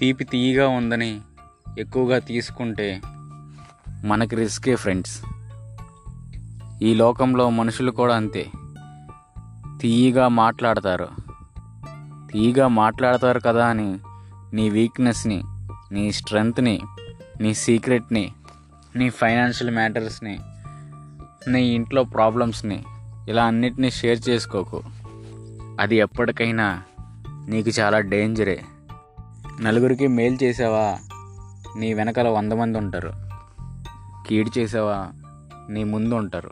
తీపి తీయగా ఉందని ఎక్కువగా తీసుకుంటే మనకి రిస్కే ఫ్రెండ్స్. ఈ లోకంలో మనుషులు కూడా అంతే. తీయగా మాట్లాడతారు. తీయగా మాట్లాడతారు కదా అని నీ వీక్నెస్ని నీ స్ట్రెంగ్త్ని నీ సీక్రెట్ని నీ ఫైనాన్షియల్ మ్యాటర్స్ని నీ ఇంట్లో ప్రాబ్లమ్స్ని ఇలా అన్నిటినీ షేర్ చేసుకోకు. అది ఎప్పటికైనా నీకు చాలా డేంజరే. నలుగురికి మేలు చేసావా? నీ వెనకాల వంద మంది ఉంటారు. కీడు చేసావా? నీ ముందు ఉంటారు.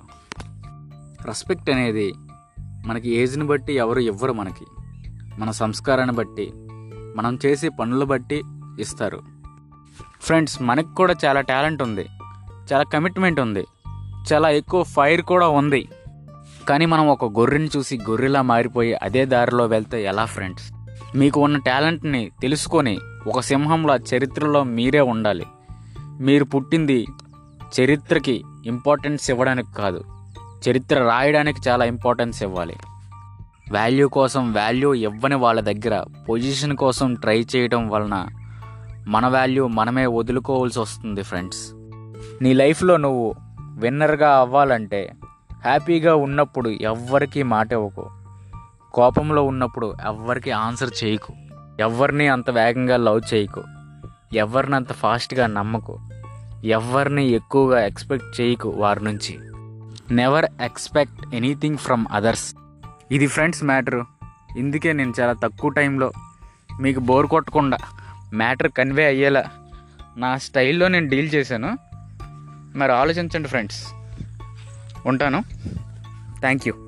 రెస్పెక్ట్ అనేది మనకి ఏజ్ని బట్టి ఎవరు ఇవ్వరు మనకి. మన సంస్కారాన్ని బట్టి మనం చేసే పనులు బట్టి ఇస్తారు. ఫ్రెండ్స్ మనకు కూడా చాలా టాలెంట్ ఉంది. చాలా కమిట్మెంట్ ఉంది. చాలా ఎక్కువ ఫైర్ కూడా ఉంది. కానీ మనం ఒక గొర్రెని చూసి గొర్రెలా మారిపోయి అదే దారిలో వెళ్తే ఎలా ఫ్రెండ్స్ మీకు ఉన్న టాలెంట్ని తెలుసుకొని ఒక సింహంలా చరిత్రలో మీరే ఉండాలి. మీరు పుట్టింది చరిత్రకి ఇంపార్టెన్స్ ఇవ్వడానికి కాదు చరిత్ర రాయడానికి చాలా ఇంపార్టెన్స్ ఇవ్వాలి. వాల్యూ కోసం వాల్యూ ఇవ్వని వాళ్ళ దగ్గర పొజిషన్ కోసం ట్రై చేయడం వలన మన వాల్యూ మనమే వదులుకోవాల్సి వస్తుంది ఫ్రెండ్స్. నీ లైఫ్లో నువ్వు విన్నర్గా అవ్వాలంటే హ్యాపీగా ఉన్నప్పుడు ఎవ్వరికీ మాట ఇవ్వకు కోపంలో ఉన్నప్పుడు ఎవ్వరికి ఆన్సర్ చేయకు. ఎవరిని అంత వేగంగా లవ్ చేయకు. ఎవరిని అంత ఫాస్ట్గా నమ్మకు. ఎవరిని ఎక్కువగా ఎక్స్పెక్ట్ చేయకు వారి నుంచి. Never expect anything from others. ఇది ఫ్రెండ్స్ మ్యాటరు. ఇందుకే నేను చాలా తక్కువ టైంలో మీకు బోర్ కొట్టకుండా మ్యాటర్ కన్వే అయ్యేలా నా స్టైల్లో నేను డీల్ చేశాను. మరి ఆలోచించండి ఫ్రెండ్స్. ఉంటాను. Thank you.